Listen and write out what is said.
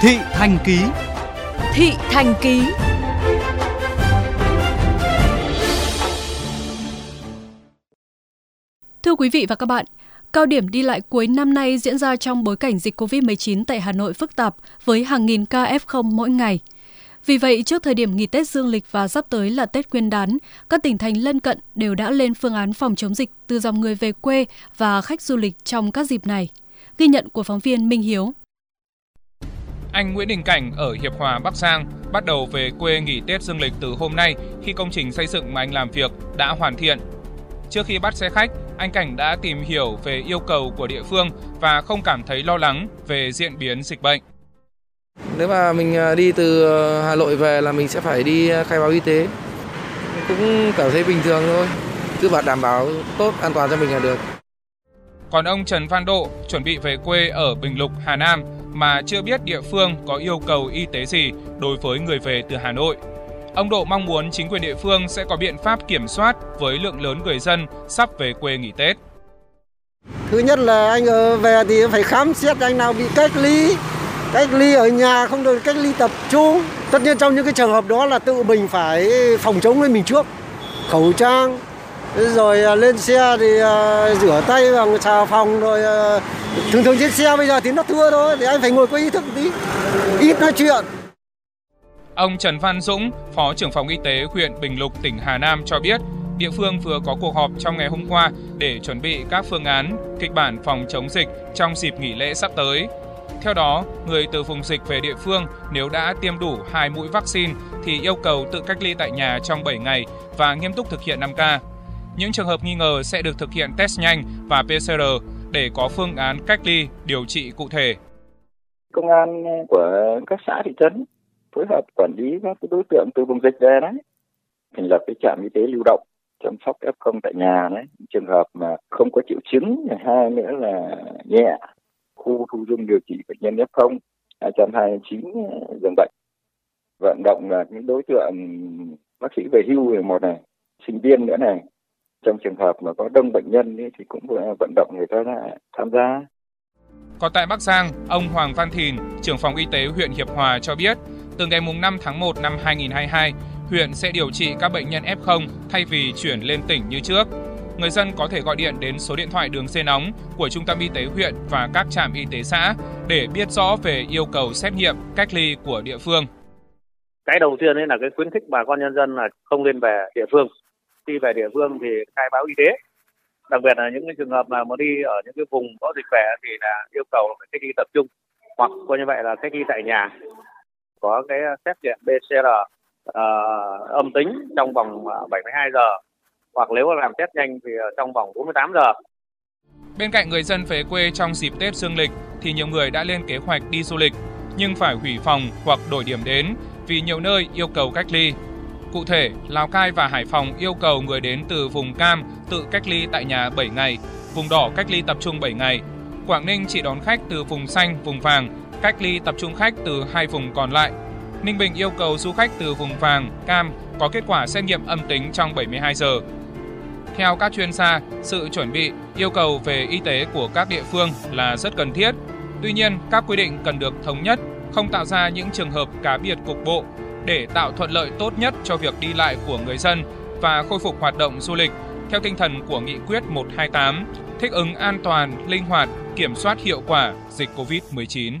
Thị Thành Ký Thị Thành Ký Thưa quý vị và các bạn, cao điểm đi lại cuối năm nay diễn ra trong bối cảnh dịch COVID-19 tại Hà Nội phức tạp với hàng nghìn ca F0 mỗi ngày. Vì vậy, trước thời điểm nghỉ Tết Dương lịch và sắp tới là Tết Nguyên đán, các tỉnh thành lân cận đều đã lên phương án phòng chống dịch từ dòng người về quê và khách du lịch trong các dịp này. Ghi nhận của phóng viên Minh Hiếu. Anh Nguyễn Đình Cảnh ở Hiệp Hòa, Bắc Giang bắt đầu về quê nghỉ Tết Dương lịch từ hôm nay khi công trình xây dựng mà anh làm việc đã hoàn thiện. Trước khi bắt xe khách, anh Cảnh đã tìm hiểu về yêu cầu của địa phương và không cảm thấy lo lắng về diễn biến dịch bệnh. Nếu mà mình à, đi từ Hà Nội về là mình sẽ phải đi à, khai báo y tế. Cũng cảm thấy bình thường thôi. Cứ bảo đảm bảo tốt an toàn cho mình là được. Còn ông Trần Văn Độ chuẩn bị về quê ở Bình Lục, Hà Nam mà chưa biết địa phương có yêu cầu y tế gì đối với người về từ Hà Nội. Ông Độ mong muốn chính quyền địa phương sẽ có biện pháp kiểm soát với lượng lớn người dân sắp về quê nghỉ Tết. Thứ nhất là anh ở về thì phải khám xét anh nào bị cách ly, cách ly ở nhà không được cách ly tập trung. Tất nhiên trong những cái trường hợp đó là tự mình phải phòng chống lên mình trước. Khẩu trang, rồi à, lên xe thì à, rửa tay bằng xà phòng rồi à, thường thường trên xe bây giờ thì nó thưa thôi thì anh phải ngồi có ý thức tí ít nói chuyện Ông Trần Văn Dũng, Phó trưởng phòng y tế huyện Bình Lục, tỉnh Hà Nam cho biết, địa phương vừa có cuộc họp trong ngày hôm qua để chuẩn bị các phương án, kịch bản phòng chống dịch trong dịp nghỉ lễ sắp tới. Theo đó, người từ vùng dịch về địa phương nếu đã tiêm đủ 2 mũi vaccine thì yêu cầu tự cách ly tại nhà trong 7 ngày và nghiêm túc thực hiện 5K. Những trường hợp nghi ngờ sẽ được thực hiện test nhanh và PCR để có phương án cách ly, điều trị cụ thể. Công an của các xã thị trấn phối hợp quản lý các đối tượng từ vùng dịch về đấy, thành lập cái trạm y tế lưu động chăm sóc F0 tại nhà đấy, trường hợp mà không có triệu chứng, hai nữa là nhẹ, khu thu dung điều trị bệnh nhân F0 229 ờ, giường bệnh. Vận động là những đối tượng bác sĩ về hưu một này, sinh viên nữa này, trong trường hợp mà có đông bệnh nhân thì cũng vận động người ta tham gia. Còn tại Bắc Giang, ông Hoàng Văn Thìn, trưởng phòng y tế huyện Hiệp Hòa cho biết, từ ngày 5 tháng 1 năm 2022, huyện sẽ điều trị các bệnh nhân F0 thay vì chuyển lên tỉnh như trước. Người dân có thể gọi điện đến số điện thoại đường dây nóng của Trung tâm Y tế huyện và các trạm y tế xã để biết rõ về yêu cầu xét nghiệm, cách ly của địa phương. Cái đầu tiên là cái khuyến khích bà con nhân dân là không lên về địa phương khi về địa phương thì khai báo y tế. Đặc biệt là những cái trường hợp mà muốn đi ở những cái vùng có dịch về thì là yêu cầu phải cách ly tập trung hoặc coi như vậy là cách ly tại nhà. Có cái xét nghiệm PCR uh, ờ, âm tính trong vòng ờ, 72 giờ hoặc nếu làm test nhanh thì trong vòng 48 giờ. Bên cạnh người dân về quê trong dịp Tết dương lịch thì nhiều người đã lên kế hoạch đi du lịch nhưng phải hủy phòng hoặc đổi điểm đến vì nhiều nơi yêu cầu cách ly. Cụ thể, Lào Cai và Hải Phòng yêu cầu người đến từ vùng cam tự cách ly tại nhà 7 ngày, vùng đỏ cách ly tập trung 7 ngày. Quảng Ninh chỉ đón khách từ vùng xanh, vùng vàng, cách ly tập trung khách từ hai vùng còn lại. Ninh Bình yêu cầu du khách từ vùng vàng, cam có kết quả xét nghiệm âm tính trong 72 giờ. Theo các chuyên gia, sự chuẩn bị, yêu cầu về y tế của các địa phương là rất cần thiết. Tuy nhiên, các quy định cần được thống nhất, không tạo ra những trường hợp cá biệt cục bộ để tạo thuận lợi tốt nhất cho việc đi lại của người dân và khôi phục hoạt động du lịch theo tinh thần của Nghị quyết 128, thích ứng an toàn, linh hoạt, kiểm soát hiệu quả dịch COVID-19.